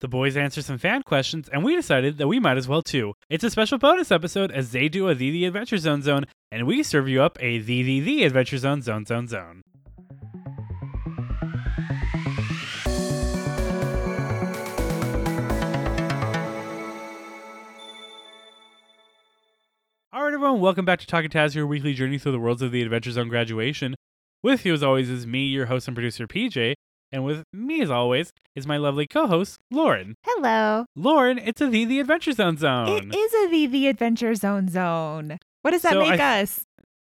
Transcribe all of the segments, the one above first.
The boys answer some fan questions, and we decided that we might as well too. It's a special bonus episode as they do a The The Adventure Zone Zone, and we serve you up a The The The Adventure Zone Zone Zone Zone. All right, everyone, welcome back to Talking Taz, your weekly journey through the worlds of the Adventure Zone graduation. With you, as always, is me, your host and producer, PJ. And with me, as always, is my lovely co host, Lauren. Hello. Lauren, it's a The The Adventure Zone Zone. It is a the the Adventure Zone zone. What does that So make th- us?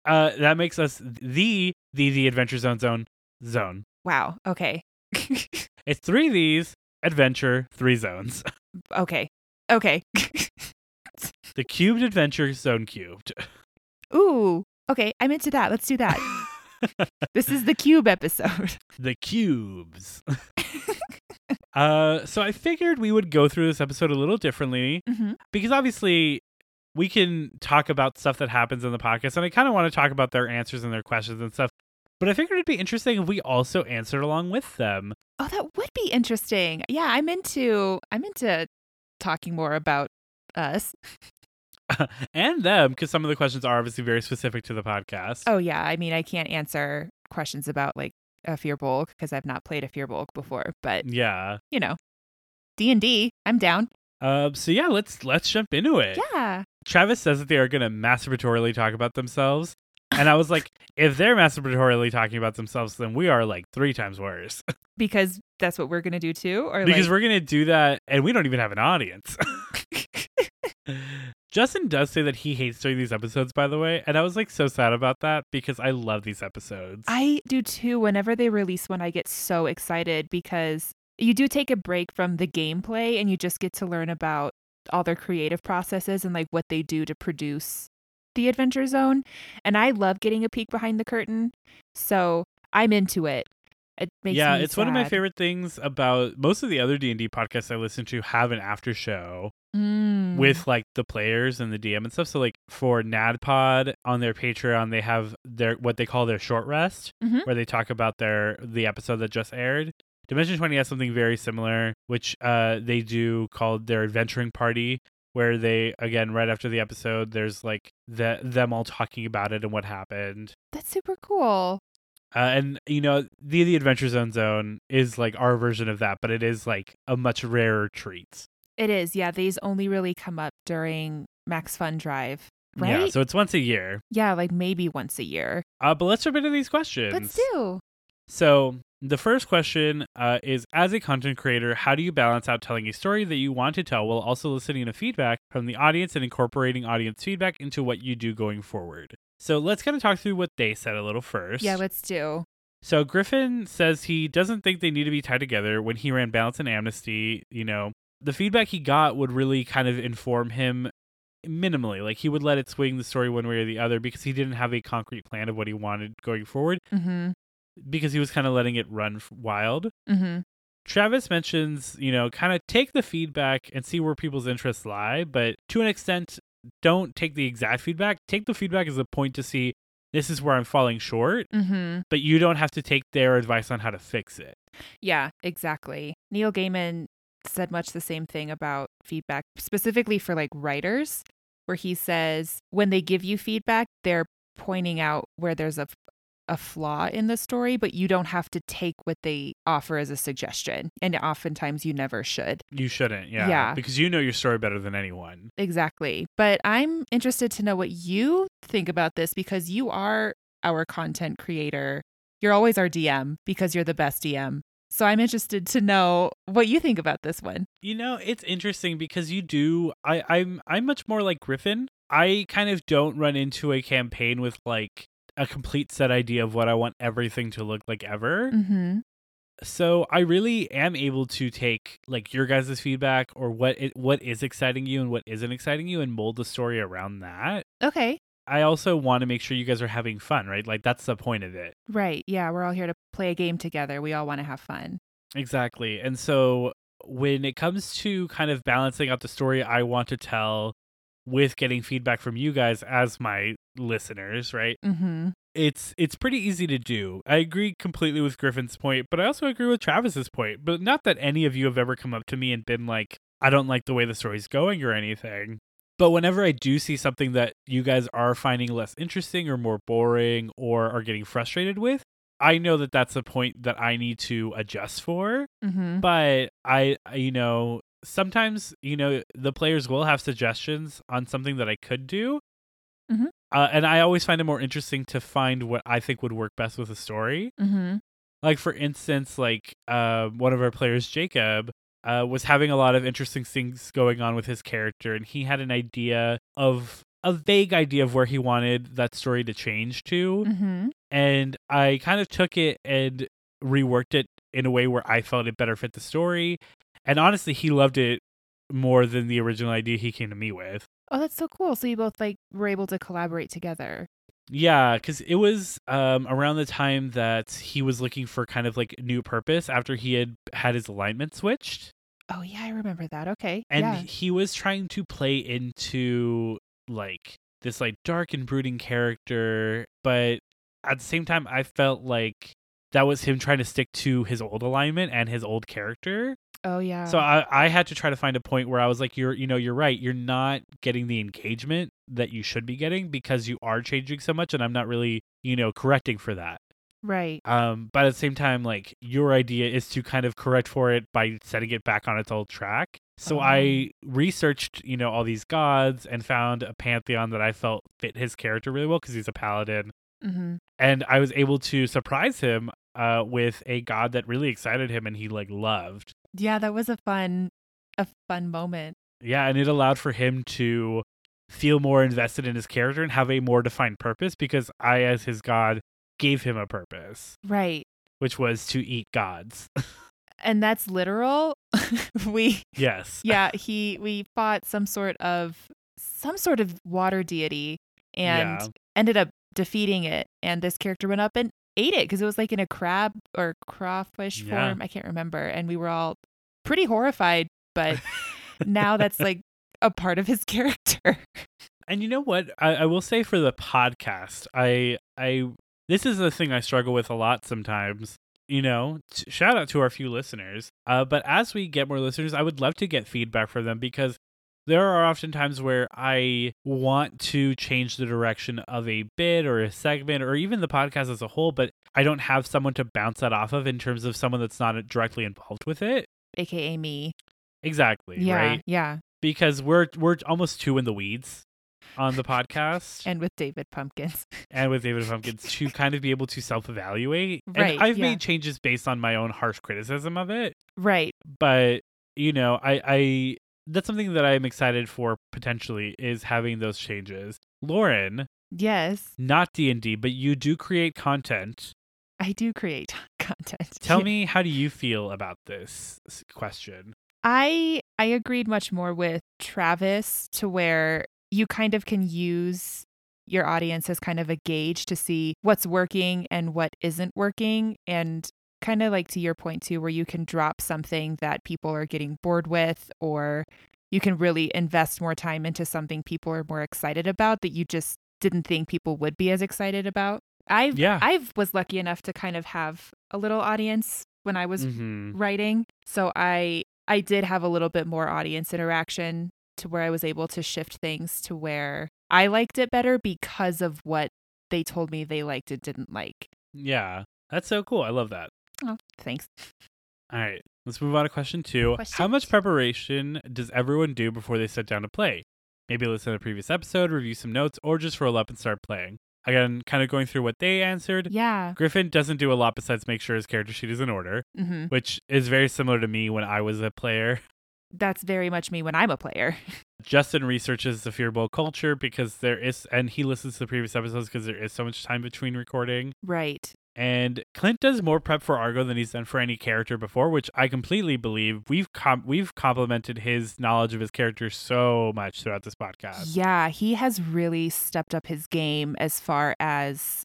Uh, that makes us the The The Adventure Zone Zone zone. Wow. Okay. It's three These, adventure, three zones. okay. Okay. The cubed adventure zone cubed. Ooh. Okay. I'm into that. Let's do that. this is the cube episode. the cubes. uh, so I figured we would go through this episode a little differently hmm because obviously we can talk about stuff that happens in the podcast, and I kind of want to talk about their answers and their questions and stuff. But I figured it'd be interesting if we also answered along with them. Oh, that would be interesting. Yeah, I'm into. I'm into talking more about us. and them, because some of the questions are obviously very specific to the podcast. Oh yeah. I mean, I can't answer questions about like a Firbolg because I've not played a Firbolg before. But Yeah. you know, D and D. I'm down. Um. So yeah, let's let's jump into it. Yeah. Travis says that they are going to masturbatorily talk about themselves, and I was like, if they're masturbatorily talking about themselves, then we are like three times worse Because that's what we're gonna do too. Or because like, we're going to do that, and we don't even have an audience. Justin does say that he hates doing these episodes, by the way, and I was like so sad about that because I love these episodes. I do too. Whenever they release one, I get so excited because you do take a break from the gameplay and you just get to learn about all their creative processes and like what they do to produce the Adventure Zone. And I love getting a peek behind the curtain. So I'm into it. It makes yeah, it's one of my favorite things about most of the other D and D podcasts I listen to have an after show Mm. with like the players and the DM and stuff. So like for NADPod on their Patreon, they have their what they call their short rest, Mhm. where they talk about their the episode that just aired. Dimension Twenty has something very similar, which uh they do called their adventuring party, where they again right after the episode, there's like the them all talking about it and what happened. That's super cool. Uh, and you know, the the Adventure Zone Zone is like our version of that, but it is like a much rarer treat. It is. Yeah. These only really come up during Max Fun Drive. Right? Yeah, so it's once a year. yeah, like maybe once a year. Uh, but let's jump into these questions. Let's do. So the first question uh, is: As a content creator, how do you balance out telling a story that you want to tell while also listening to feedback from the audience and incorporating audience feedback into what you do going forward? So let's kind of talk through what they said a little first. Yeah, let's do. So Griffin says he doesn't think they need to be tied together. When he ran Balance and Amnesty, you know, the feedback he got would really kind of inform him minimally. Like he would let it swing the story one way or the other because he didn't have a concrete plan of what he wanted going forward Mm-hmm. because he was kind of letting it run wild. Mm-hmm. Travis mentions, you know, kind of take the feedback and see where people's interests lie, but to an extent, don't take the exact feedback. Take the feedback as a point to see this is where I'm falling short, Mm-hmm. but you don't have to take their advice on how to fix it. Yeah, exactly. Neil Gaiman said much the same thing about feedback, specifically for like writers, where he says when they give you feedback, they're pointing out where there's a a flaw in the story, but you don't have to take what they offer as a suggestion. And oftentimes you never should. You shouldn't, yeah. Yeah. Because you know your story better than anyone. Exactly. But I'm interested to know what you think about this because you are our content creator. You're always our DM because you're the best DM. So I'm interested to know what you think about this one. You know, it's interesting because you do I, I'm I'm much more like Griffin. I kind of don't run into a campaign with like a complete set idea of what I want everything to look like ever. Mm-hmm. So I really am able to take like your guys' feedback or what it, what is exciting you and what isn't exciting you and mold the story around that. Okay. I also want to make sure you guys are having fun, right? Like that's the point of it. Right. Yeah. We're all here to play a game together. We all want to have fun. Exactly. And so when it comes to kind of balancing out the story I want to tell with getting feedback from you guys as my listeners, right? Mm-hmm. It's it's pretty easy to do. I agree completely with Griffin's point, but I also agree with Travis's point. But not that any of you have ever come up to me and been like, I don't like the way the story's going or anything. But whenever I do see something that you guys are finding less interesting or more boring or are getting frustrated with, I know that that's a point that I need to adjust for. Mm-hmm. But I, I- you know, sometimes, you know, the players will have suggestions on something that I could do. Mhm. Uh, and I always find it more interesting to find what I think would work best with a story. Mm-hmm. Like, for instance, like uh, one of our players, Jacob, uh, was having a lot of interesting things going on with his character, and he had an idea of a vague idea of where he wanted that story to change to Mm-hmm. and I kind of took it and reworked it in a way where I felt it better fit the story. And honestly, he loved it more than the original idea he came to me with. Oh, that's so cool. So you both like were able to collaborate together. Yeah, because it was um, around the time that he was looking for kind of like new purpose after he had had his alignment switched. Oh yeah, I remember that. Okay. And yeah. he was trying to play into like this like dark and brooding character, but at the same time, I felt like that was him trying to stick to his old alignment and his old character. Oh yeah. So I, I had to try to find a point where I was like, you're, you know, you're right. You're not getting the engagement that you should be getting because you are changing so much, and I'm not really, you know, correcting for that. right. Um, but at the same time, like your idea is to kind of correct for it by setting it back on its old track. So Oh. I researched, you know, all these gods and found a pantheon that I felt fit his character really well because he's a paladin, Mm-hmm. and I was able to surprise him uh, with a god that really excited him and he like loved. Yeah, that was a fun, a fun moment. Yeah, and it allowed for him to feel more invested in his character and have a more defined purpose because I, as his god, gave him a purpose, Right. which was to eat gods. And that's literal. we yes. yeah, he we fought some sort of some sort of water deity and Yeah. ended up defeating it and this character went up and ate it because it was like in a crab or crawfish Yeah. form. I can't remember. And we were all pretty horrified, but now that's like a part of his character. And you know what? I, I will say for the podcast, I I this is the thing I struggle with a lot sometimes. You know, t- shout out to our few listeners. Uh, but as we get more listeners, I would love to get feedback from them because there are often times where I want to change the direction of a bit or a segment or even the podcast as a whole, but I don't have someone to bounce that off of in terms of someone that's not directly involved with it. AKA me. Exactly. Yeah. Right. Yeah. Because we're we're almost two in the weeds on the podcast. And with David Pumpkins. and with David Pumpkins to kind of be able to self evaluate. Right, And I've yeah. made changes based on my own harsh criticism of it. right. But, you know, I, I that's something that I'm excited for potentially is having those changes. Lauren, Yes. not D and D, but you do create content. I do create content. Tell me how do you feel about this question? I I agreed much more with Travis to where you kind of can use your audience as kind of a gauge to see what's working and what isn't working and kind of like to your point too where you can drop something that people are getting bored with or you can really invest more time into something people are more excited about that you just didn't think people would be as excited about. I Yeah. I was lucky enough to kind of have a little audience when I was Mhm. writing. So I I did have a little bit more audience interaction to where I was able to shift things to where I liked it better because of what they told me they liked it didn't like. Yeah. That's so cool. I love that. Oh, thanks. All right, let's move on to question two. How much preparation does everyone do before they sit down to play? Maybe listen to a previous episode, review some notes, or just roll up and start playing. Again, kind of going through what they answered. Yeah. Griffin doesn't do a lot besides make sure his character sheet is in order, hmm which is very similar to me when I was a player. That's very much me when I'm a player. Justin researches the Firbolg culture because there is, and he listens to the previous episodes because there is so much time between recording. right. And Clint does more prep for Argo than he's done for any character before, which I completely believe. We've com- we've complimented his knowledge of his character so much throughout this podcast. Yeah, he has really stepped up his game as far as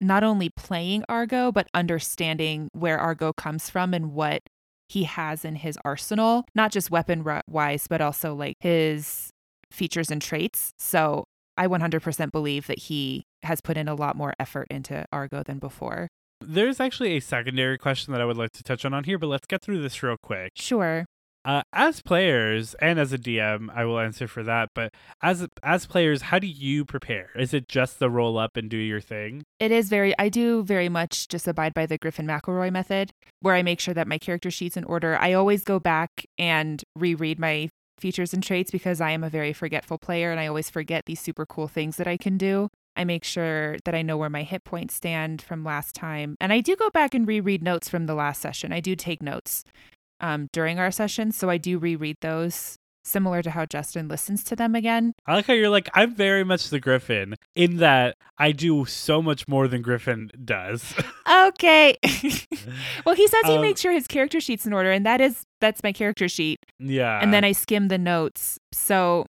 not only playing Argo, but understanding where Argo comes from and what he has in his arsenal, not just weapon wise, but also like his features and traits. So I 100% believe that he has put in a lot more effort into Argo than before. There's actually a secondary question that I would like to touch on on here, but let's get through this real quick. Sure. Uh, as players and as a DM, I will answer for that. But as as players, how do you prepare? Is it just the roll up and do your thing? It is very, I do very much just abide by the Griffin McElroy method, where I make sure that my character sheet's in order. I always go back and reread my features and traits because I am a very forgetful player and I always forget these super cool things that I can do. I make sure that I know where my hit points stand from last time. And I do go back and reread notes from the last session. I do take notes um, during our sessions. So I do reread those, similar to how Justin listens to them again. I like how you're like, I'm very much the Griffin in that I do so much more than Griffin does. Okay. well, he says he Um, makes sure his character sheet's in order, and that is that's my character sheet. yeah. and then I skim the notes. So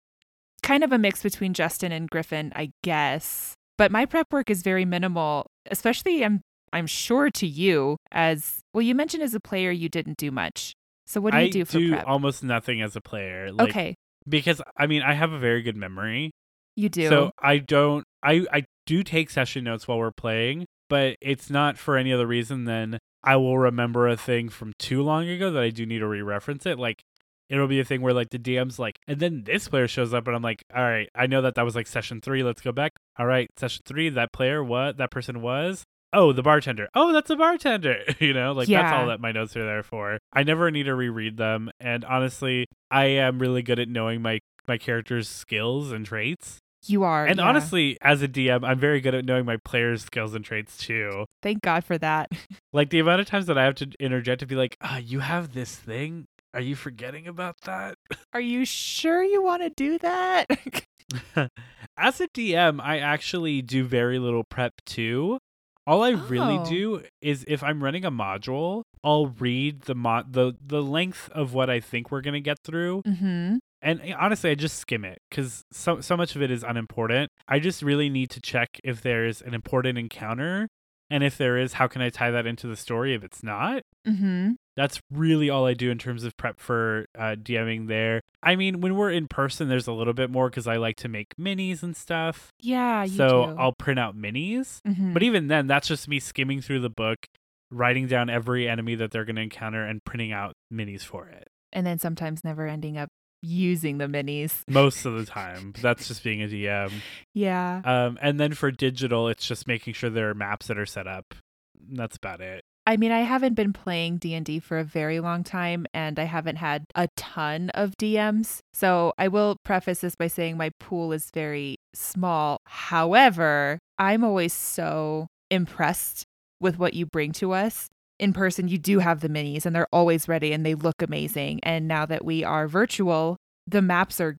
kind of a mix between Justin and Griffin, I guess. But my prep work is very minimal, especially I'm I'm sure to you as well you mentioned as a player you didn't do much. So what do you I do for do prep? almost nothing as a player. Like, okay, Because I mean, I have a very good memory. you do. So I don't I I do take session notes while we're playing, but it's not for any other reason than I will remember a thing from too long ago that I do need to re-reference it. Like it'll be a thing where like the DM's like, and then this player shows up, and I'm like, all right, I know that that was like session three. Let's go back. All right, session three. That player, what that person was. Oh, the bartender. Oh, that's a bartender. you know, like that's all that my notes are there for. I never need to reread them, and honestly, I am really good at knowing my my character's skills and traits. you are. And yeah. honestly, as a DM, I'm very good at knowing my players' skills and traits too. thank God for that. Like the amount of times that I have to interject to be like, ah, you have this thing. Are you forgetting about that? Are you sure you want to do that? as a DM, I actually do very little prep too. All I really Oh. do is if I'm running a module, I'll read the mo- the the length of what I think we're gonna get through, mhm. and eh, honestly, I just skim it because so so much of it is unimportant. I just really need to check if there's an important encounter, and if there is, how can I tie that into the story? If it's not, Mhm. That's really all I do in terms of prep for uh, DMing. There, I mean, when we're in person, there's a little bit more because I like to make minis and stuff. Yeah, you so do. I'll print out minis, Mhm. but even then, that's just me skimming through the book. Writing down every enemy that they're going to encounter and printing out minis for it. and then sometimes never ending up using the minis. Most of the time, that's just being a DM. Yeah. Um, and then for digital, it's just making sure there are maps that are set up. That's about it. I mean, I haven't been playing D&D for a very long time and I haven't had a ton of DMs. So, I will preface this by saying my pool is very small. However, I'm always so impressed with what you bring to us. In person, you do have the minis and they're always ready and they look amazing. And now that we are virtual, the maps are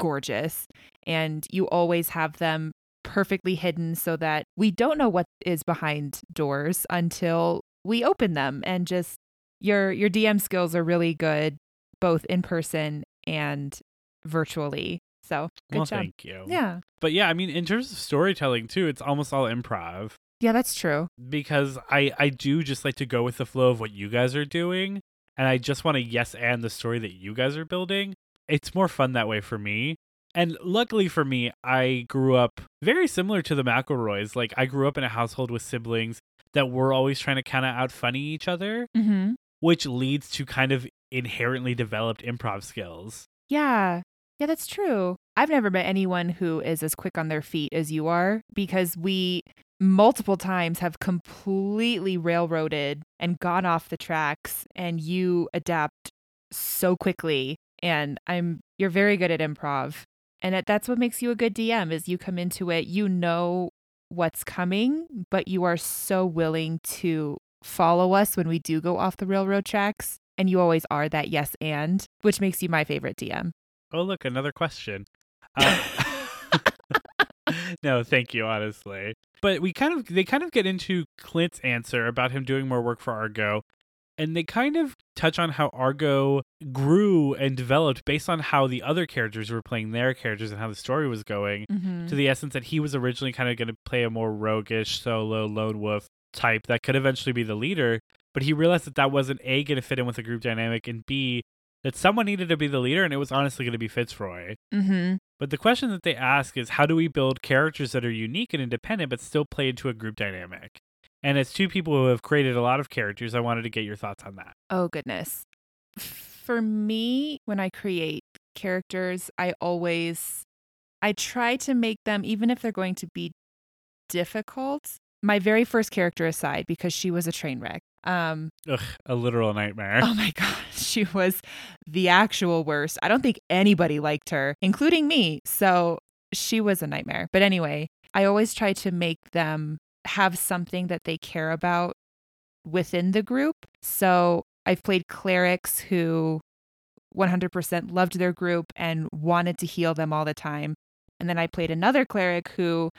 gorgeous and you always have them perfectly hidden so that we don't know what is behind doors until we open them and just your your DM skills are really good both in person and virtually. So, good well, job. thank you. Yeah. But yeah, I mean, in terms of storytelling too, it's almost all improv Yeah, that's true. because I I do just like to go with the flow of what you guys are doing, and I just want to yes and the story that you guys are building. It's more fun that way for me. And luckily for me, I grew up very similar to the McElroys. Like I grew up in a household with siblings that we're always trying to kind of out funny each other, Mhm. which leads to kind of inherently developed improv skills. Yeah. Yeah, that's true. I've never met anyone who is as quick on their feet as you are because we multiple times have completely railroaded and gone off the tracks and you adapt so quickly and I'm you're very good at improv. And that- that's what makes you a good DM is you come into it, you know what's coming, but you are so willing to follow us when we do go off the railroad tracks and you always are that yes and, which makes you my favorite DM. Oh, look, another question. Uh, no, thank you, honestly. But we kind of they kind of get into Clint's answer about him doing more work for Argo, and they kind of touch on how Argo grew and developed based on how the other characters were playing their characters and how the story was going. Mm-hmm. To the essence that he was originally kind of going to play a more roguish solo lone wolf type that could eventually be the leader, but he realized that that wasn't a going to fit in with the group dynamic, and b that someone needed to be the leader, and it was honestly going to be Fitzroy. Mm-hmm. But the question that they ask is how do we build characters that are unique and independent but still play into a group dynamic? And as two people who have created a lot of characters, I wanted to get your thoughts on that. Oh, goodness. For me, when I create characters, I always I try to make them even if they're going to be difficult. My very first character aside because she was a train wreck. Um Ugh, a literal nightmare. oh my god, she was the actual worst. I don't think anybody liked her, including me. So she was a nightmare. But anyway, I always try to make them have something that they care about within the group. So I've played clerics who 100% loved their group and wanted to heal them all the time. And then I played another cleric who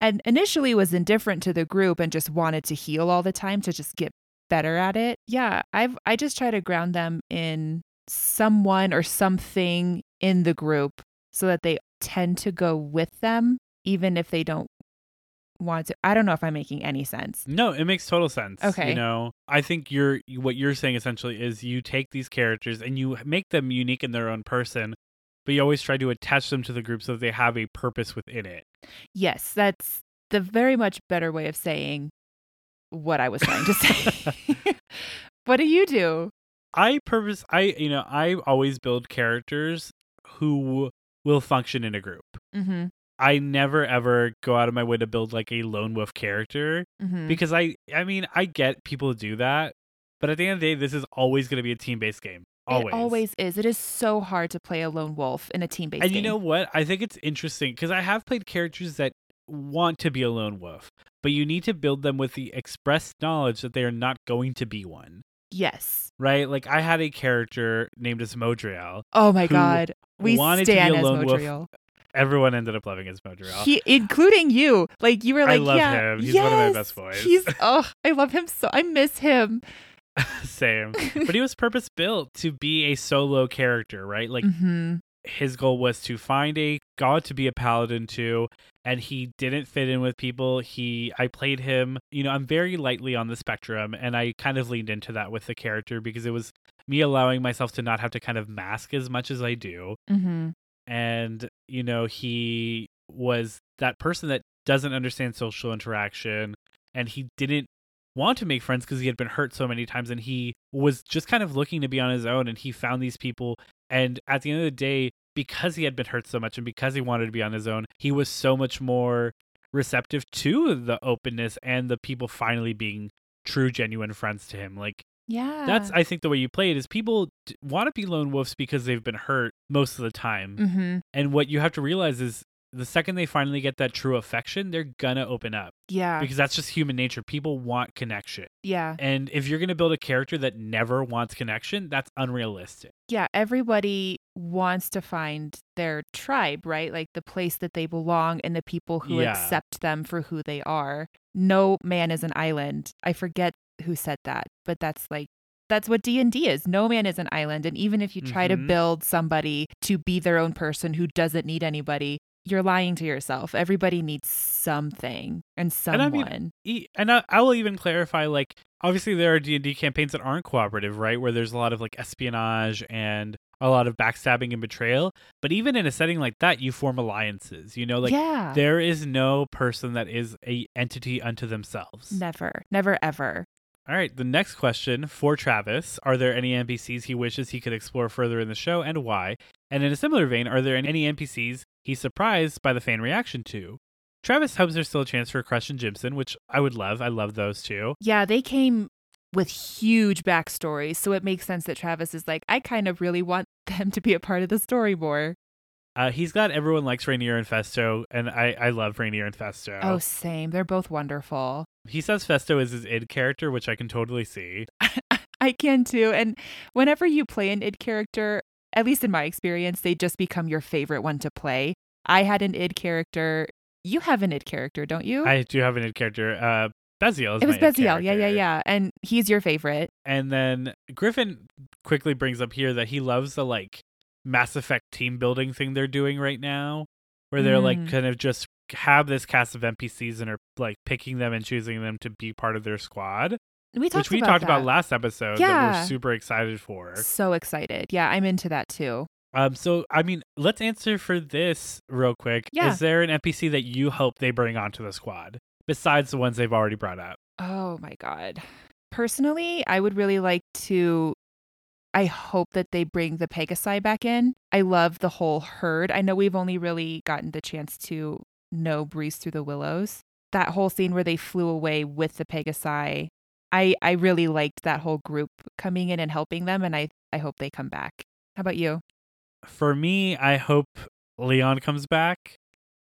and initially was indifferent to the group and just wanted to heal all the time to just get better at it. Yeah, I've I just try to ground them in someone or something in the group so that they tend to go with them even if they don't want to. I don't know if I'm making any sense. No, it makes total sense. Okay. You know, I think you're what you're saying essentially is you take these characters and you make them unique in their own person, but you always try to attach them to the group so they have a purpose within it. Yes, that's the very much better way of saying what I was trying to say. what do you do? I purpose I you know, I always build characters who will function in a group. Mm-hmm. I never ever go out of my way to build like a lone wolf character Mm-hmm. because I I mean, I get people do that, but at the end of the day this is always going to be a team-based game. Always. It always is. It is so hard to play a lone wolf in a team based game. And game. you know what? I think it's interesting because I have played characters that want to be a lone wolf, but you need to build them with the express knowledge that they are not going to be one. yes. Right? Like I had a character named as Modriel. Oh my god. We wanted to be stand a as lone wolf. Everyone ended up loving his Modriel. He, including you. Like you were like, I love yeah, him. He's one of my best boys." He's oh, I love him so. I miss him. Same. But he was purpose built to be a solo character, right? Like hmm his goal was to find a god to be a paladin to and he didn't fit in with people he i played him you know i'm very lightly on the spectrum and i kind of leaned into that with the character because it was me allowing myself to not have to kind of mask as much as i do hmm and you know he was that person that doesn't understand social interaction and he didn't want to make friends because he had been hurt so many times and he was just kind of looking to be on his own and he found these people and at the end of the day because he had been hurt so much and because he wanted to be on his own he was so much more receptive to the openness and the people finally being true genuine friends to him like Yeah. that's i think the way you play it is people d- want to be lone wolves because they've been hurt most of the time hmm and what you have to realize is the second they finally get that true affection, they're gonna open up Yeah. because that's just human nature. People want connection. yeah. And if you're gonna build a character that never wants connection, that's unrealistic. Yeah. Everybody wants to find their tribe, right? Like the place that they belong and the people who Yeah. accept them for who they are. No man is an island. I forget who said that, but that's like that's what D&D is. No man is an island and even if you try to Mhm. build somebody to be their own person who doesn't need anybody, you're lying to yourself. Everybody needs something and And someone. I mean, E- And I, I will even clarify, like, obviously there are D and D campaigns that aren't cooperative, right? Where there's a lot of like espionage and a lot of backstabbing and betrayal. But even in a setting like that, you form alliances. You know, like yeah. there is no person that is a entity unto themselves. Never. Never ever. All right, the next question for Travis Are there any NPCs he wishes he could explore further in the show and why? And in a similar vein, are there any NPCs he's surprised by the fan reaction to? Travis hopes there's still a chance for Crush and Jimson, which I would love. I love those two. Yeah, they came with huge backstories, so it makes sense that Travis is like, I kind of really want them to be a part of the story more. Uh, he's got everyone likes Rainier and Festo, and I, I love Rainier and Festo. Oh, same. They're both wonderful. He says Festo is his id character, which I can totally see. I can too. And whenever you play an id character, at least in my experience, they just become your favorite one to play. I had an id character. You have an id character, don't you? I do have an id character. Uh, Beziel is it was Beziel. Yeah, yeah, yeah. And he's your favorite. And then Griffin quickly brings up here that he loves the like Mass Effect team building thing they're doing right now, where they're like Mm. kind of just have this cast of NPCs and are like picking them and choosing them to be part of their squad. We talked which we about talked that. about last episode that Yeah. we're super excited for. So excited. Yeah, I'm into that too. Um, so I mean, let's answer for this real quick. Yeah. Is there an NPC that you hope they bring onto the squad besides the ones they've already brought up? Oh my god. Personally, I would really like to I hope that they bring the Pegasi back in. I love the whole herd. I know we've only really gotten the chance to know Breeze through the Willows. That whole scene where they flew away with the Pegasi. I I really liked that whole group coming in and helping them and I I hope they come back. How about you? For me, I hope Leon comes back.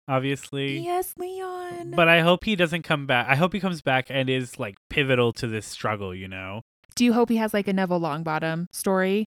Obviously. Yes, Leon. But I hope he doesn't come back. I hope he comes back and is like pivotal to this struggle, you know? do you hope he has like a Neville Longbottom story?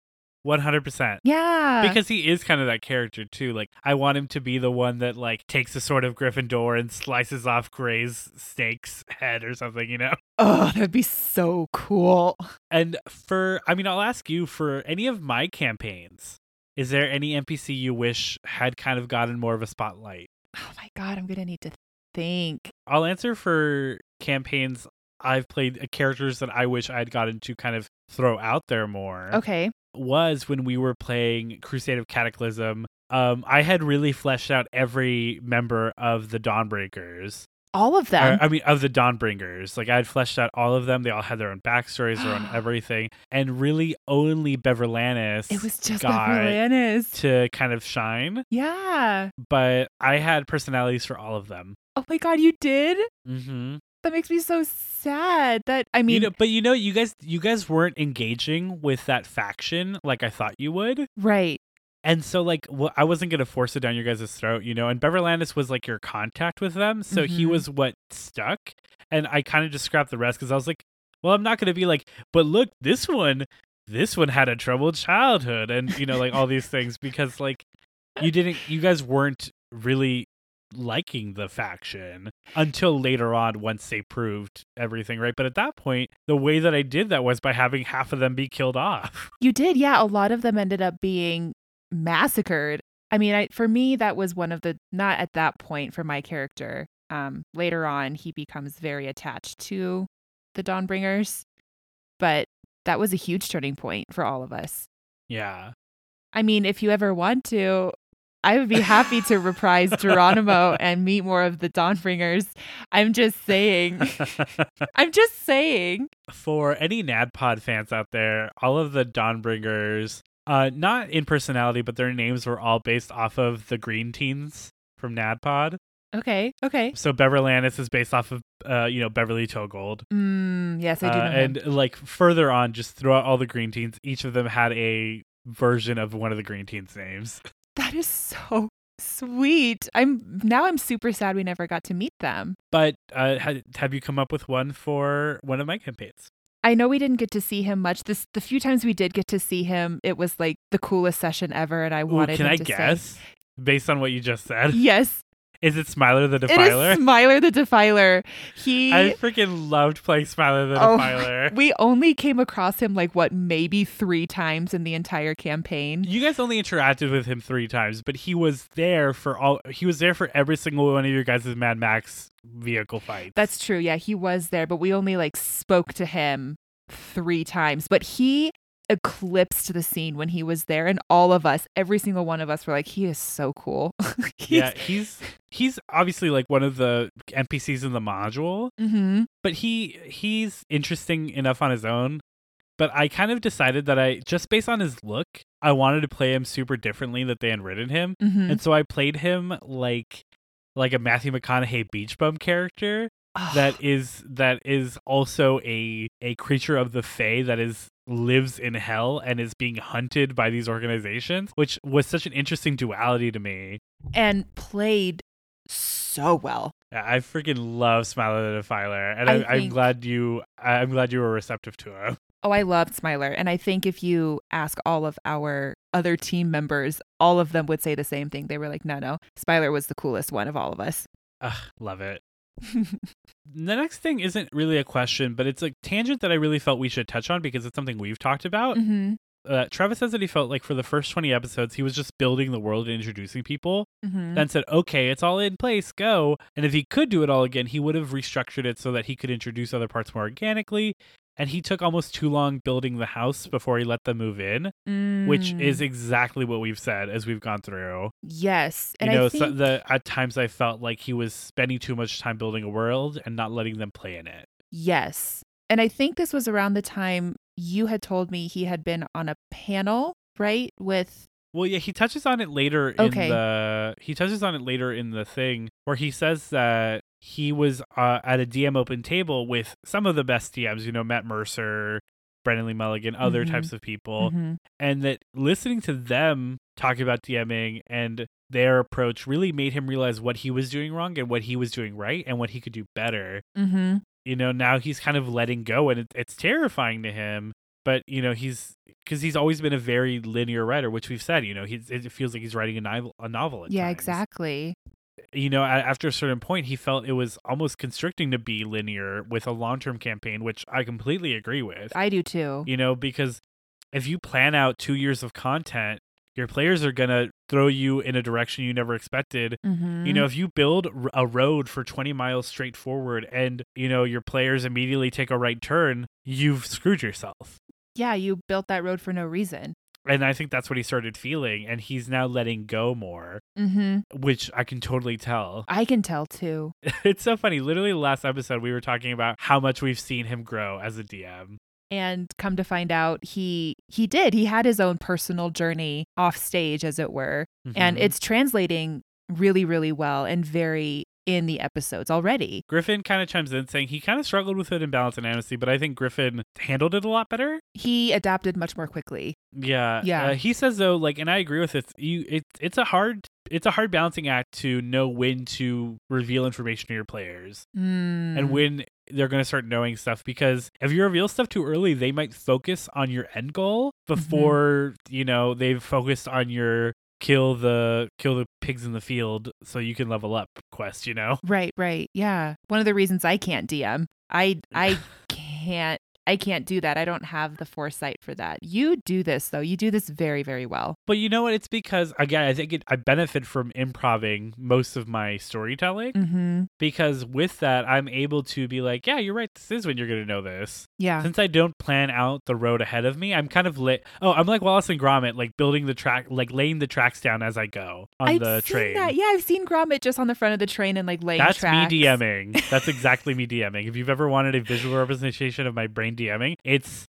100%. Yeah. Because he is kind of that character too. Like I want him to be the one that like takes the sword of Gryffindor and slices off Gray's snake's head or something, you know? oh, that'd be so cool. And for I mean, I'll ask you for any of my campaigns, is there any NPC you wish had kind of gotten more of a spotlight? Oh my god, I'm gonna need to think. I'll answer for campaigns I've played uh, characters that I wish I'd gotten to kind of throw out there more. Okay. Was when we were playing Crusade of Cataclysm. Um, I had really fleshed out every member of the Dawnbreakers. All of Or, them. I mean, of the Dawnbringers. Like I had fleshed out all of them. They all had their own backstories, their own everything, and really only Beverlanis. it was just Beverlanis. to kind of shine. Yeah. But I had personalities for all of them. Oh my god, you did? Mm-hmm. That makes me so sad. That I mean, you know, but you know, you guys, you guys weren't engaging with that faction like I thought you would, right. and so like, well, I wasn't gonna force it down your guys' throat, you know. And Beverlandis was like your contact with them, so he Mhm. was what stuck, and I kind of just scrapped the rest because I was like, well, I'm not gonna be like, but look, this one, this one had a troubled childhood, and you know, like all these things because like you didn't, you guys weren't really liking the faction until later on once they proved everything right but at that point the way that i did that was by having half of them be killed off You did, yeah. A lot of them ended up being massacred. I mean, I, for me, that was one of the not at that point for my character. Um, later on, he becomes very attached to the Dawnbringers, but that was a huge turning point for all of us. yeah I mean, if you ever want to, I would be happy to reprise Geronimo and meet more of the Dawnbringers. I'm just saying. I'm just saying. for any nadpod fans out there all of the dawnbringers uh not in personality but their names were all based off of the green teens from nadpod Okay. Okay. so beverlandis is based off of uh you know beverly toegold Mm, yes, I do Uh, him. and like further on just throughout all the green teens each of them had a version of one of the green teens names That is so sweet. I'm now I'm super sad we never got to meet them. but uh ha- have you come up with one for one of my campaigns I know we didn't get to see him much. This the few times we did get to see him, it was like the coolest session ever, and I Ooh, wanted can him i to say- guess based on what you just said Yes, is it smiler the defiler is Smiler the Defiler. He I freaking loved playing Smiler the Oh, Defiler. we only came across him like what maybe three times in the entire campaign. You guys only interacted with him three times, but he was there for all. He was there for every single one of your guys' Mad Max vehicle fights. That's true. Yeah, he was there, but we only like spoke to him three times. But he eclipsed the scene when he was there, and all of us, every single one of us, were like, he is so cool. He's- yeah. He's he's obviously like one of the NPCs in the module, Mhm. but he he's interesting enough on his own. But I kind of decided that I just based on his look, I wanted to play him super differently that they had written him. Mhm. And so I played him like like a Matthew McConaughey beach bum character that is that is also a a creature of the Fae that is lives in hell and is being hunted by these organizations, which was such an interesting duality to me. and played so well. I freaking love Smiler the Defiler, and I I'm think- glad you I'm glad you were receptive to him. Oh, I loved Smiler. And I think if you ask all of our other team members, all of them would say the same thing. They were like, no, no, Smiler was the coolest one of all of us. Ugh, love it. The next thing isn't really a question, but it's a tangent that I really felt we should touch on because it's something we've talked about. hmm Uh, Travis says that he felt like for the first 20 episodes, he was just building the world and introducing people. hmm Then said, okay, it's all in place, go. And if he could do it all again, he would have restructured it so that he could introduce other parts more organically. and he took almost too long building the house before he let them move in, which Mm, is exactly what we've said as we've gone through. yes, and you know, I think so the at times I felt like he was spending too much time building a world and not letting them play in it. yes, and I think this was around the time you had told me he had been on a panel, right, with Well, yeah, he touches on it later Okay. in the he touches on it later in the thing where he says that he was uh, at a DM open table with some of the best DMs, you know, Matt Mercer, Brennan Lee Mulligan, other Mhm. types of people, Mhm. and that listening to them talk about DMing and their approach really made him realize what he was doing wrong and what he was doing right and what he could do better. Mhm. You know, now he's kind of letting go and it, it's terrifying to him. But you know he's because he's always been a very linear writer, which we've said. You know, he's it feels like he's writing a novel. A novel Yeah, times. exactly. You know, after a certain point, he felt it was almost constricting to be linear with a long term campaign, which I completely agree with. I do too. you know, because if you plan out two years of content, your players are gonna throw you in a direction you never expected. Mhm. You know, if you build a road for 20 miles straight forward and, you know, your players immediately take a right turn, you've screwed yourself. yeah, you built that road for no reason. And I think that's what he started feeling. And he's now letting go more, Mhm. which I can totally tell. I can tell too. it's so funny. Literally, last episode, we were talking about how much we've seen him grow as a DM. And come to find out he he did he had his own personal journey off stage as it were and Mhm. it's translating really really well and very in the episodes already Griffin kind of chimes in saying he kind of struggled with it in Balance and Amnesty, but I think Griffin handled it a lot better. he adapted much more quickly Yeah, Yeah. Uh, he says though, like, and I agree with it. You, it, it's a hard, it's a hard balancing act to know when to reveal information to your players Mm. and when they're going to start knowing stuff. Because if you reveal stuff too early, they might focus on your end goal before you know they've focused on your kill the kill the pigs in the field so you can level up quest. You know. right right yeah one of the reasons i can't dm i i can't i can't do that i don't have the foresight for that you do this though you do this very very well But you know what? It's because again, I think it, I benefit from improving most of my storytelling mm-hmm because with that, I'm able to be like, yeah, you're right. This is when you're going to know this. yeah Since I don't plan out the road ahead of me, I'm kind of lit. Oh, I'm like Wallace and Gromit, like building the track, like laying the tracks down as I go on I've the train. that. Yeah, I've seen Gromit just on the front of the train and like laying That's tracks. me DMing. That's exactly me DMing. If you've ever wanted a visual representation of my brain DMing, it's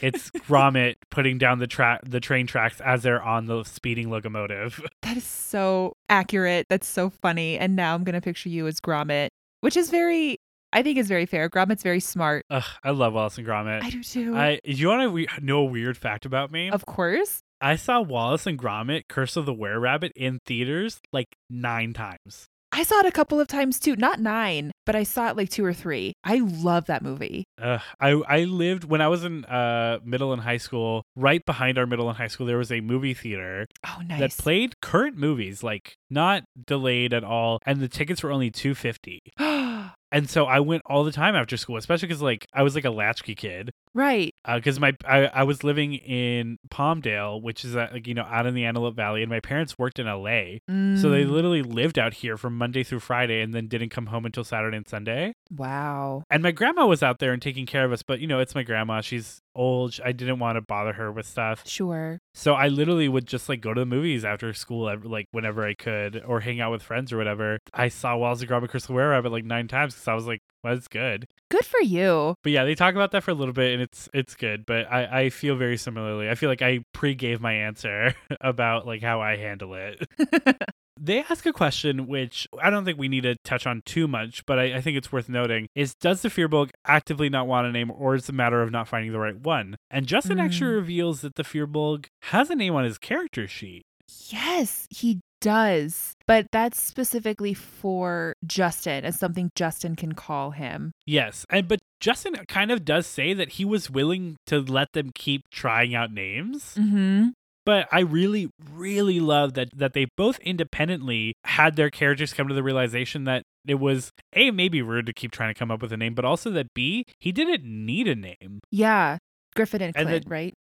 it's Gromit putting down the track the train tracks as they're on the speeding locomotive. That is so accurate. That's so funny. And now I'm gonna picture you as Gromit, which is very, I think is very fair. Gromit's very smart. Ugh, I love Wallace and Gromit. I do too. I you want to we- know a weird fact about me? of course. I saw Wallace and Gromit: Curse of the Were Rabbit in theaters like nine times. I saw it a couple of times too. Not nine, but I saw it like two or three. I love that movie. Ugh, I I lived when I was in uh middle and high school. Right behind our middle and high school, there was a movie theater Oh, nice. that played current movies, like not delayed at all, and the tickets were only two fifty. And so I went all the time after school, especially because like I was like a latchkey kid. Right. because my I, I was living in Palmdale, which is uh, like you know out in the Antelope Valley, and my parents worked in LA, so they Mm, literally lived out here from Monday through Friday, and then didn't come home until Saturday and Sunday. wow. And my grandma was out there and taking care of us, but you know it's my grandma; she's old. I didn't want to bother her with stuff, Sure. so I literally would just like go to the movies after school, like whenever I could, or hang out with friends or whatever. I saw Wallace and Gromit Crystal Were Rabbit like nine times because I was like, that's good. Good for you. But yeah, they talk about that for a little bit, and it's it's good. But I I feel very similarly. I feel like I pre gave my answer about like how I handle it. They ask a question which I don't think we need to touch on too much, but I, I think it's worth noting: is does the Firbolg actively not want a name, or is it a matter of not finding the right one? And Justin actually Mm. reveals that the Firbolg has a name on his character sheet. Yes, he does. But that's specifically for Justin as something Justin can call him. Yes, and but Justin kind of does say that he was willing to let them keep trying out names. Mm-hmm. But I really, really love that that they both independently had their characters come to the realization that it was a maybe rude to keep trying to come up with a name, but also that b he didn't need a name. Yeah. Griffin and And Clint, the- right?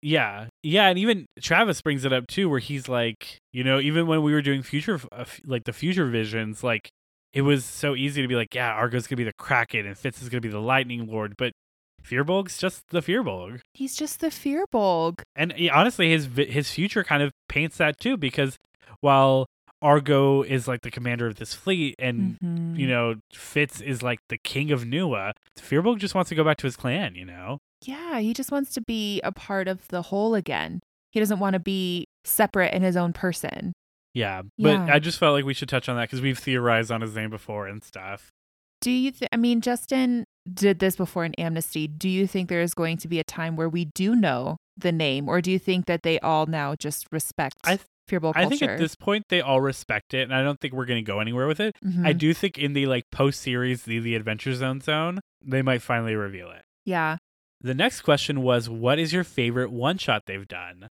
Yeah, yeah, and even Travis brings it up too, where he's like, you know, even when we were doing future, uh, like the future visions, like it was so easy to be like, yeah, Argo's gonna be the Kraken and Fitz is gonna be the Lightning Lord, but Firbolg's just the Firbolg. He's just the Firbolg. And yeah, honestly, his his future kind of paints that too, because while Argo is like the commander of this fleet, and Mhm. you know Fitz is like the king of Nua, Firbolg just wants to go back to his clan. You know, Yeah, he just wants to be a part of the whole again. He doesn't want to be separate in his own person. yeah. But Yeah. I just felt like we should touch on that because we've theorized on his name before and stuff. Do you think, I mean, Justin did this before in Amnesty. Do you think there is going to be a time where we do know the name, or do you think that they all now just respect I th- Firbolg I think at this point they all respect it, and I don't think we're going to go anywhere with it. I Mhm. do think in the like post series, the the Adventure Zone zone, they might finally reveal it. Yeah. The next question was, what is your favorite one shot they've done?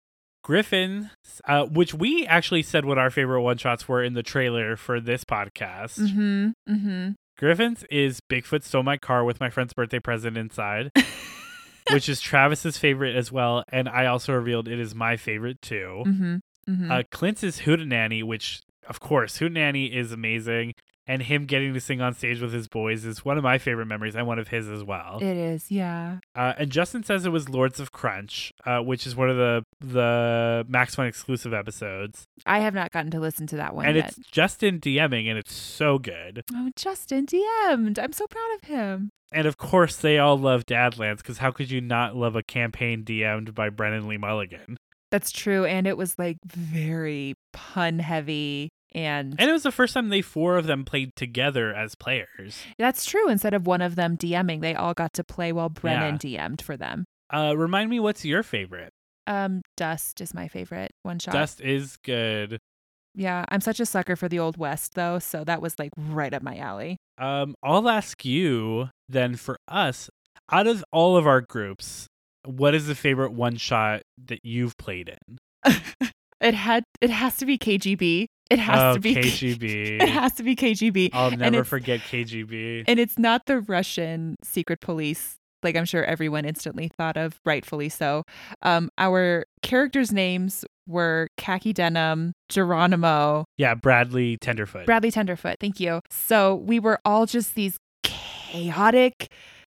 Griffin, uh, which we actually said what our favorite one shots were in the trailer for this podcast. Mm-hmm. Mm-hmm. Griffin's is Bigfoot stole my car with my friend's birthday present inside, which is Travis's favorite as well, and I also revealed it is my favorite too. Mm-hmm. Mm-hmm. Uh, Clint's is Hootenanny, which of course Hootenanny is amazing, and him getting to sing on stage with his boys is one of my favorite memories and one of his as well. it is. Yeah. Uh, and Justin says it was Lords of Crunch, uh, which is one of the the Max Fun exclusive episodes, I have not gotten to listen to that one and yet. it's Justin DMing, and it's so good. Oh, Justin DM'd. I'm so proud of him. And of course, they all love Dadlands because how could you not love a campaign DM'd by Brennan Lee Mulligan? That's true. And it was like very pun heavy. And, And it was the first time they four of them played together as players. that's true. Instead of one of them DMing, they all got to play while Brennan DM'd for them. Uh, remind me, what's your favorite? Um, Dust is my favorite one shot. Dust is good. Yeah, I'm such a sucker for the Old West though, so that was like right up my alley. Um, I'll ask you then for us, out of all of our groups, what is the favorite one shot that you've played in? It had it has to be KGB. It has oh, to be KGB. It has to be KGB. I'll never forget KGB. And it's not the Russian secret police, like I'm sure everyone instantly thought of, rightfully so. Um, our characters' names were Khaki Denim, Geronimo, yeah, Bradley Tenderfoot. Bradley Tenderfoot. Thank you. So we were all just these chaotic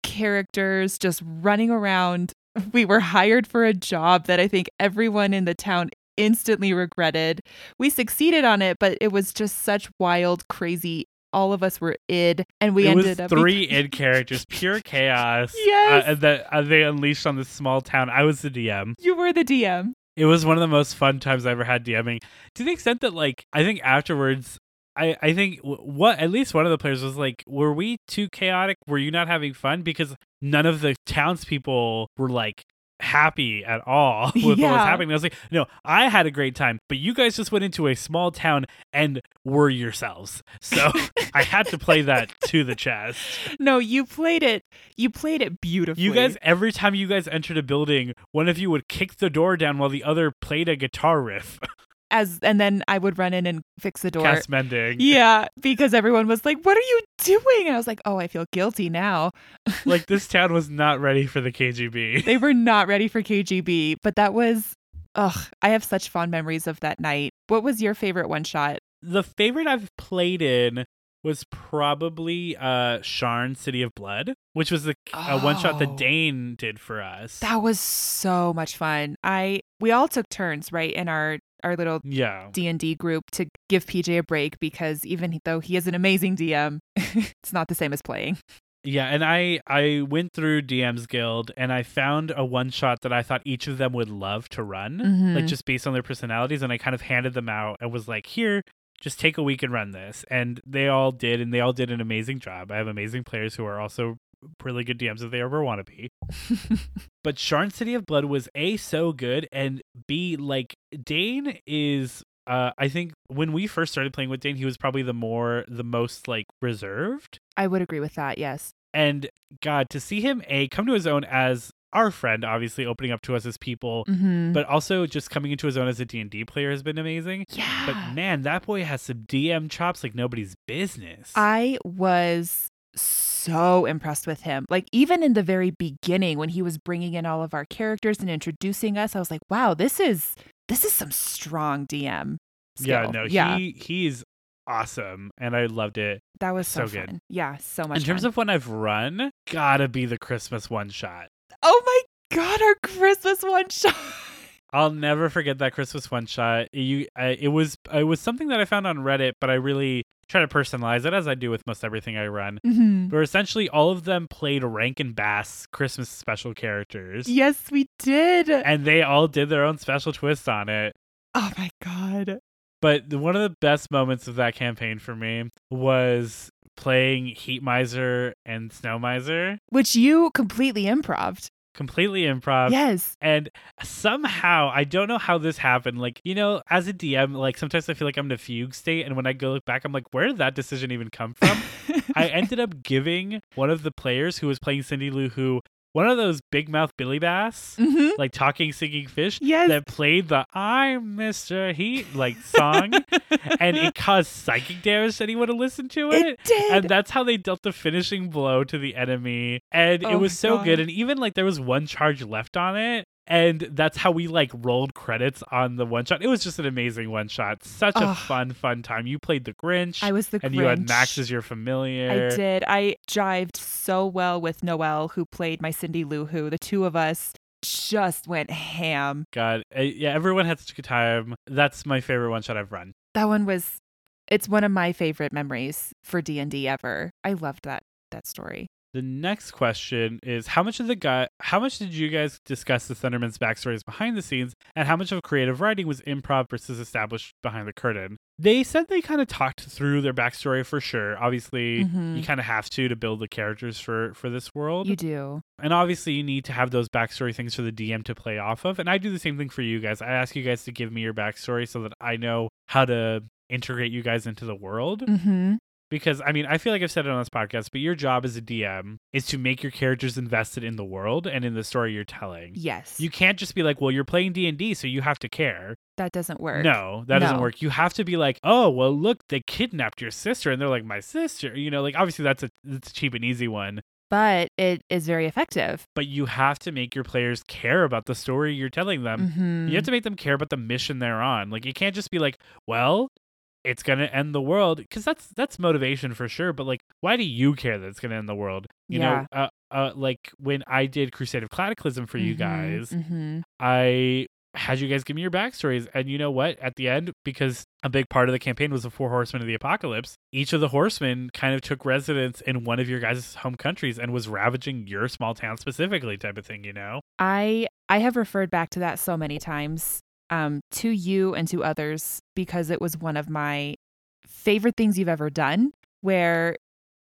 characters just running around. We were hired for a job that I think everyone in the town instantly regretted. We succeeded on it, but it was just such wild, crazy. All of us were id, and we it ended was up three id characters, pure chaos. Yes. uh, that uh, they unleashed on this small town. I was the DM. You were the DM. It was one of the most fun times I ever had DMing. To the extent that, like, I think afterwards, I I think what at least one of the players was like, "Were we too chaotic? Were you not having fun?" Because none of the townspeople were like happy at all with what was happening. I was like, "No, I had a great time, but you guys just went into a small town and were yourselves." So I had to play that to the chest. No, you played it. You played it beautifully. You guys, every time you guys entered a building, one of you would kick the door down while the other played a guitar riff. as and then I would run in and fix the door. Cast Mending. Yeah, because everyone was like, "What are you doing?" And I was like, "Oh, I feel guilty now." like this town was not ready for the KGB. They were not ready for KGB, but that was ugh, I have such fond memories of that night. What was your favorite one shot? The favorite I've played in was probably uh Sharn City of Blood, which was the uh, one shot Oh. that Dane did for us. That was so much fun. I we all took turns, right, in our our little yeah. D&D group to give PJ a break because even though he is an amazing DM, it's not the same as playing. Yeah, and I I went through DM's Guild and I found a one shot that I thought each of them would love to run, Mhm. like just based on their personalities, and I kind of handed them out and was like, "Here, just take a week and run this." And they all did, and they all did an amazing job. I have amazing players who are also really good DMs if they ever want to be. But Sharn City of Blood was A so good and B like Dane is uh I think when we first started playing with Dane he was probably the more the most like reserved I would agree with that. Yes. and god to see him A come to his own as our friend obviously opening up to us as people Mm-hmm. but also just coming into his own as a D&D player has been amazing. yeah. But man, that boy has some DM chops like nobody's business. I was so impressed with him. Like even in the very beginning when he was bringing in all of our characters and introducing us, I was like, "Wow, this is this is some strong DM." yeah, no, yeah, he he's awesome and I loved it. that was so, so good. Yeah, so much. In terms fun. of when I've run, gotta be the Christmas one shot. Oh my god, our Christmas one shot. I'll never forget that Christmas one shot. You, I, it was it was something that I found on Reddit, but I really try to personalize it as I do with most everything I run. Mhm. Where essentially all of them played Rankin Bass Christmas special characters, Yes, we did. and they all did their own special twist on it. Oh my god. But one of the best moments of that campaign for me was playing Heat Miser and Snow Miser, Which you completely improved. Completely improv. yes. And somehow, I don't know how this happened. Like, you know, as a DM, like sometimes I feel like I'm in a fugue state. And when I go look back, I'm like, where did that decision even come from? I ended up giving one of the players who was playing Cindy Lou Who one of those big mouth Billy Bass, Mhm. like talking, singing fish Yes. that played the I'm Mr. Heat like song. and it caused psychic damage to anyone to listen to it. It did. And that's how they dealt the finishing blow to the enemy. And Oh it was so God. good. And even like there was one charge left on it. And that's how we like rolled credits on the one shot. It was just an amazing one shot. Such a fun, fun time. You played the Grinch. I was the Grinch. and you had Max as your familiar. I did. I jived so well with Noelle, who played my Cindy Lou Who. The two of us just went ham. God, uh, yeah, everyone had such a good time. That's my favorite one shot I've run. That one was it's one of my favorite memories for D&D ever. I loved that that story. The next question is how much of the guy how much did you guys discuss the Thunderman's backstories behind the scenes and how much of creative writing was improv versus established behind the curtain? They said they kind of talked through their backstory for sure. Obviously, Mhm. you kind of have to to build the characters for for this world. You do. And obviously, you need to have those backstory things for the DM to play off of. And I do the same thing for you guys. I ask you guys to give me your backstory so that I know how to integrate you guys into the world. Mhm. Because, I mean, I feel like I've said it on this podcast, but your job as a DM is to make your characters invested in the world and in the story you're telling. Yes. You can't just be like, well, you're playing D&D, so you have to care. that doesn't work. No, that doesn't work. You have to be like, oh, well, look, they kidnapped your sister. And they're like, my sister. You know, like, obviously, that's a, that's a cheap and easy one. But it is very effective. but you have to make your players care about the story you're telling them. Mhm. You have to make them care about the mission they're on. Like you can't just be like, "Well, it's going to end the world," because that's that's motivation for sure. But like, why do you care that it's going to end the world? You Yeah. know, uh, uh, like when I did Crusade of Cataclysm for you Mhm, guys, mhm. I had you guys give me your backstories, and you know what? At the end, because a big part of the campaign was the four horsemen of the apocalypse, each of the horsemen kind of took residence in one of your guys' home countries and was ravaging your small town specifically, type of thing. You know. I I have referred back to that so many times um, to you and to others because it was one of my favorite things you've ever done. Where,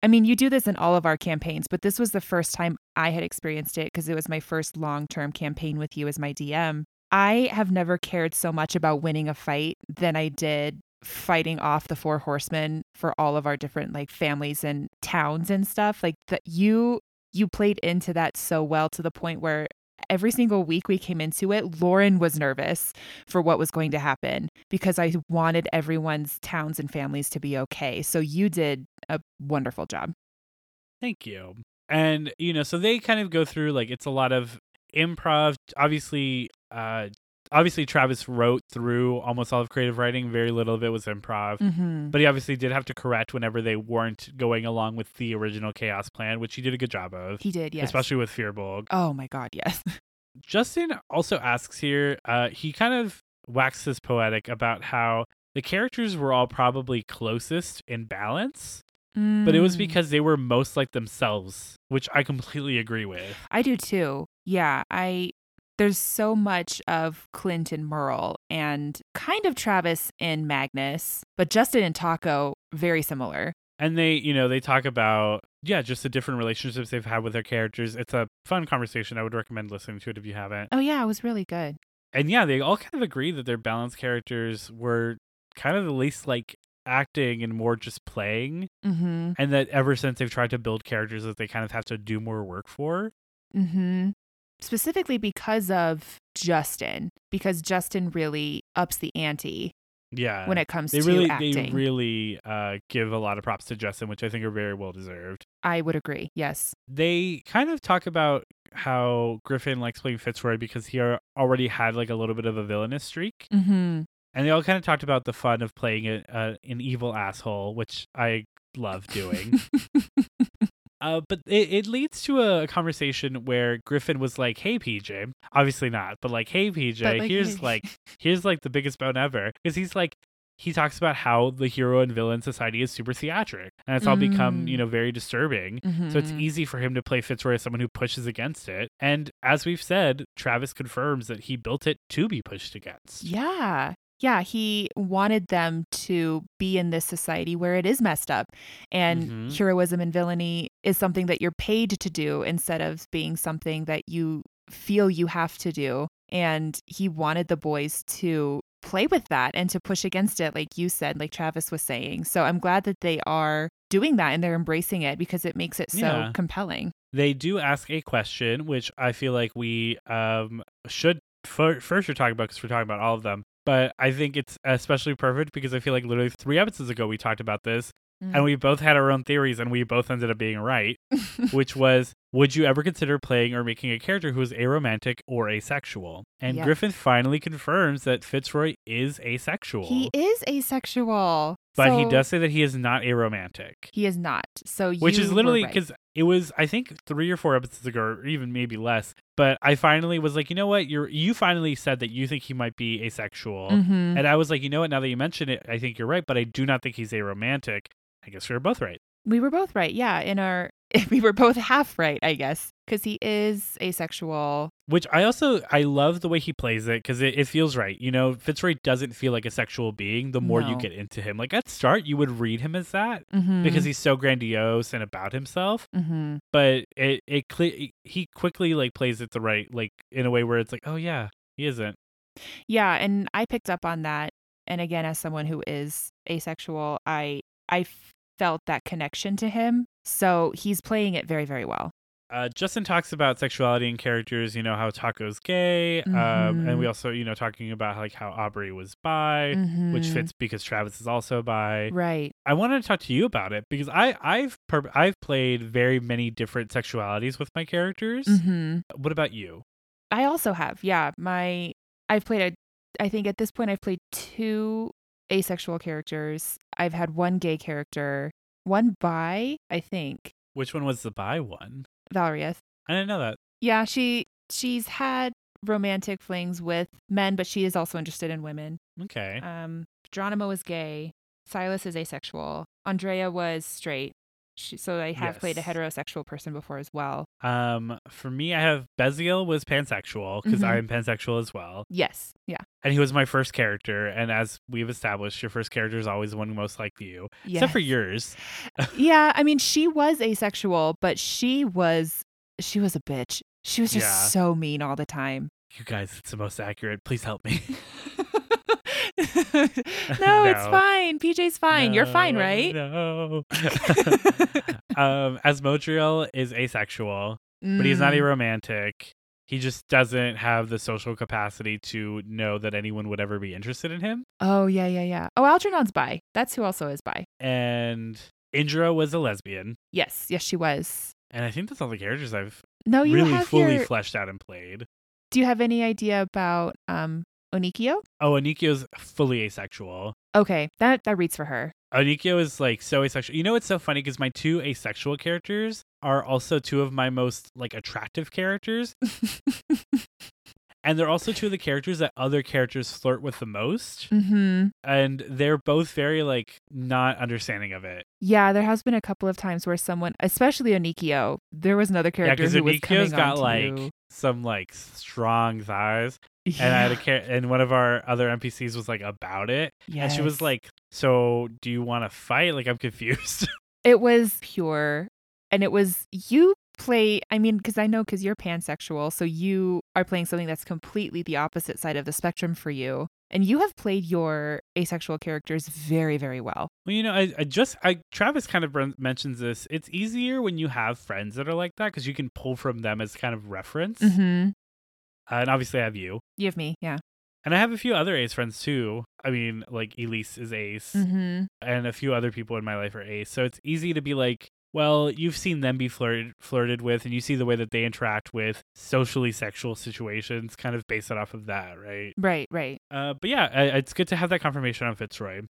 I mean, you do this in all of our campaigns, but this was the first time I had experienced it because it was my first long term campaign with you as my DM. I have never cared so much about winning a fight than I did fighting off the four horsemen for all of our different like families and towns and stuff like that you you played into that so well to the point where every single week we came into it, Lauren was nervous for what was going to happen because I wanted everyone's towns and families to be okay. So you did a wonderful job. Thank you. And you know, so they kind of go through like it's a lot of improv. Obviously, uh obviously Travis wrote through almost all of creative writing. Very little of it was improv. Mm-hmm. But he obviously did have to correct whenever they weren't going along with the original chaos plan, which he did a good job of. He did, yes. Especially with Firbolg. Oh my God, yes. Justin also asks here, uh, he kind of waxes poetic about how the characters were all probably closest in balance, but it was Mm, because they were most like themselves, which I completely agree with. I do too. Yeah, I. There's so much of Clint and Merle and kind of Travis and Magnus, but Justin and Taako very similar. And they, you know, they talk about, yeah, just the different relationships they've had with their characters. It's a fun conversation. I would recommend listening to it if you haven't. Oh yeah, it was really good. And yeah, they all kind of agree that their balanced characters were kind of the least like acting and more just playing. Mm-hmm. And that ever since they've tried to build characters that they kind of have to do more work for. Mm-hmm. Specifically because of Justin, because Justin really ups the ante Yeah. when it comes they to really acting. they really uh give a lot of props to Justin, which I think are very well deserved. I would agree. Yes. They kind of talk about how Griffin likes playing Fitzroy because he already had like a little bit of a villainous streak. Mm-hmm. And they all kind of talked about the fun of playing a, uh, an evil asshole, which I love doing. Uh, but it, it leads to a conversation where Griffin was like, "Hey PJ, obviously not, but like, hey PJ, like, here's hey- like, here's like the biggest bone ever," because he's like, he talks about how the hero and villain society is super theatric, and it's all become Mm. you know very disturbing. So it's Mhm. easy for him to play Fitzroy as someone who pushes against it. And as we've said, Travis confirms that he built it to be pushed against. Yeah. Yeah, he wanted them to be in this society where it is messed up. And Mhm. heroism and villainy is something that you're paid to do instead of being something that you feel you have to do. And he wanted the boys to play with that and to push against it, like you said, like Travis was saying. So I'm glad that they are doing that and they're embracing it because it makes it so Yeah. compelling. They do ask a question, which I feel like we um, should fir- first you're talking about because we're talking about all of them. But I think it's especially perfect because I feel like literally three episodes ago we talked about this Mm. and we both had our own theories and we both ended up being right, which was would you ever consider playing or making a character who is aromantic or asexual? And Yes. Griffin finally confirms that Fitzroy is asexual. he is asexual. but he does say that he is not aromantic. He is not. So Which is literally right. because it was I think three or four episodes ago, or even maybe less. But I finally was like, you know what? You're you finally said that you think he might be asexual, Mhm. and I was like, you know what? Now that you mention it, I think you're right. But I do not think he's aromantic. I guess we are both right. We were both right. Yeah, in our we were both half right, I guess, because he is asexual. Which I also I love the way he plays it because it, it feels right. You know, Fitzroy doesn't feel like a sexual being the more you get into him. Like at start, you would read him as that Mm-hmm. because he's so grandiose and about himself. hmm but it it he quickly like plays it the right like in a way where it's like oh yeah he isn't yeah, and I picked up on that. And again, as someone who is asexual, I I felt that connection to him. So he's playing it very very well. uh, Justin talks about sexuality in characters you know how Taako's gay um, and we also you know talking about like how Aubrey was bi which Mhm. fits because Travis is also bi right. I wanted to talk to you about it because I I've per- I've played very many different sexualities with my characters hmm what about you I also have. Yeah, my I've played a I think at this point I've played two asexual characters. I've had one gay character, one bi, I think, which one was the bi one Valerieth. I didn't know that Yeah, she she's had romantic flings with men, but she is also interested in women. okay Um Geronimo is gay. Silas is asexual. Andrea was straight. She, so I have played a heterosexual person before as well. Um, for me, I have Beziel was pansexual because Mhm. I'm pansexual as well, Yes. Yeah. and he was my first character. And as we've established, your first character is always the one most like you, Yes. except for yours. yeah, I mean, she was asexual, but she was she was a bitch. She was just Yeah. so mean all the time. You guys, it's the most accurate. Please help me. no, it's fine. PJ's fine. You're fine, right? No. um, Asmodriel is asexual, but he's not a Mm, romantic. He just doesn't have the social capacity to know that anyone would ever be interested in him. Oh yeah, yeah, yeah. Oh, Algernon's bi. That's who also is bi. And Indra was a lesbian. Yes, yes, she was. And I think that's all the characters I've No, you really fully your. fleshed out and played. Do you have any idea about um Onikyo? Oh, Onikyo's fully asexual. Okay, that that reads for her. Onikyo is like so asexual. You know what's so funny? Because my two asexual characters are also two of my most like attractive characters, and they're also two of the characters that other characters flirt with the most. hmm And they're both very like not understanding of it. Yeah, there has been a couple of times where someone, especially Onikyo, there was another Yeah, character because who was coming got like you. some like strong thighs, and I had a Yeah, char- and one of our other NPCs was like about it, and she was like, "So do you want to fight?" Like I'm confused. it was pure, and it was you play. I mean, because I know because you're pansexual, so you are playing something that's completely the opposite side of the spectrum for you, and you have played your asexual characters very, very well. Well, you know, I, I just, I Travis kind of mentions this. It's easier when you have friends that are like that because you can pull from them as kind of reference. Mm-hmm. Uh, and obviously, I have you, You have me, yeah. and I have a few other Ace friends too. I mean, like Elise is Ace, Mm-hmm. and a few other people in my life are Ace. So it's easy to be like, well, you've seen them be flirted flirted with, and you see the way that they interact with socially sexual situations, kind of based off of that, right? Right, right. Uh, but yeah, it's good to have that confirmation on Fitzroy.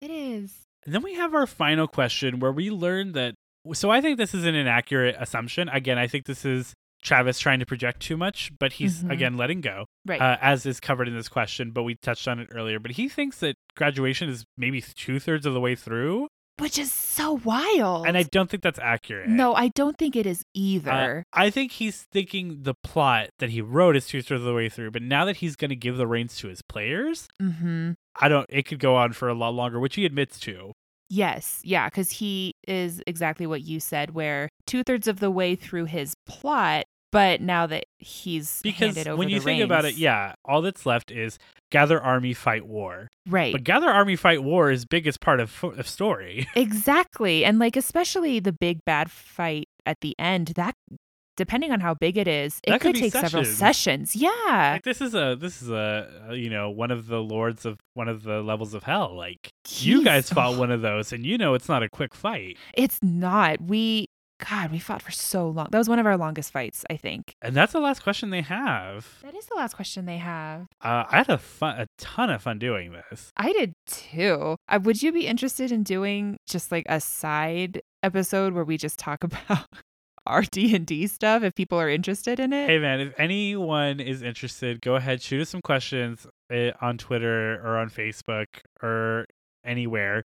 It is. And then we have our final question where we learn that So I think this is an inaccurate assumption. Again, I think this is Travis trying to project too much, but he's Mhm. again letting go, Right. uh, as is covered in this question. But we touched on it earlier. But he thinks that graduation is maybe two thirds of the way through, Which is so wild. and I don't think that's accurate. No, I don't think it is Uh, either. I think he's thinking the plot that he wrote is two thirds of the way through, but now that he's going to give the reins to his players, mm-hmm. I don't. It could go on for a lot longer, which he admits to. Yes, yeah, because he is exactly what you said, where two thirds of the way through his plot, but now that he's Because handed over when you think about it, yeah, all that's left is gather army, fight war. Right, But gather army, fight war is biggest part of, of story. exactly, and like especially the big bad fight at the end. That depending on how big it is, it could could, take several sessions. sessions. Yeah, like this is a this is a you know one of the lords of one of the levels of hell. Like you guys fought one of those, and you know it's not a quick fight. It's not. We God, we fought for so long. That was one of our longest fights, I think. And that's the last question they have. That is the last question they have. Uh, I had a fun, a ton of fun doing this. I did too. Uh, would you be interested in doing just like a side episode where we just talk about our D and D stuff if people are interested in it? Hey man, if anyone is interested, go ahead, shoot us some questions uh, on Twitter or on Facebook or anywhere.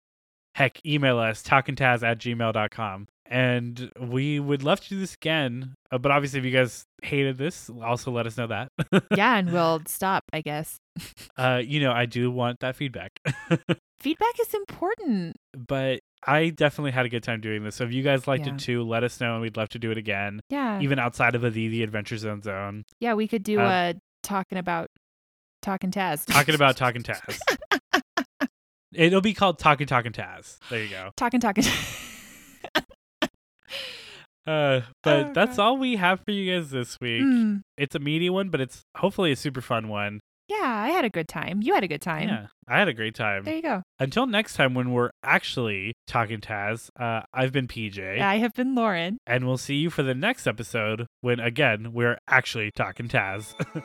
Heck, email us, talkingtaz at gmail.com. And we would love to do this again. Uh, but obviously, if you guys hated this, also let us know that. yeah, and we'll stop, I guess. uh, you know, I do want that feedback. Feedback is important. but I definitely had a good time doing this. So if you guys liked Yeah. it too, let us know and we'd love to do it again, Yeah. even outside of the The Adventure Zone zone. yeah, we could do Uh, uh talking about talking Taz. Talking about Talking Taz. It'll be called Talking Talking Taz. There you go. talking talking. Uh, but Oh, that's God. all we have for you guys this week. Mm, It's a meaty one, but it's hopefully a super fun one. yeah, I had a good time. You had a good time. Yeah, I had a great time. There you go. Until next time, when we're actually talking Taz, uh, I've been PJ, I have been Lauren. and we'll see you for the next episode when again we're actually talking Taz.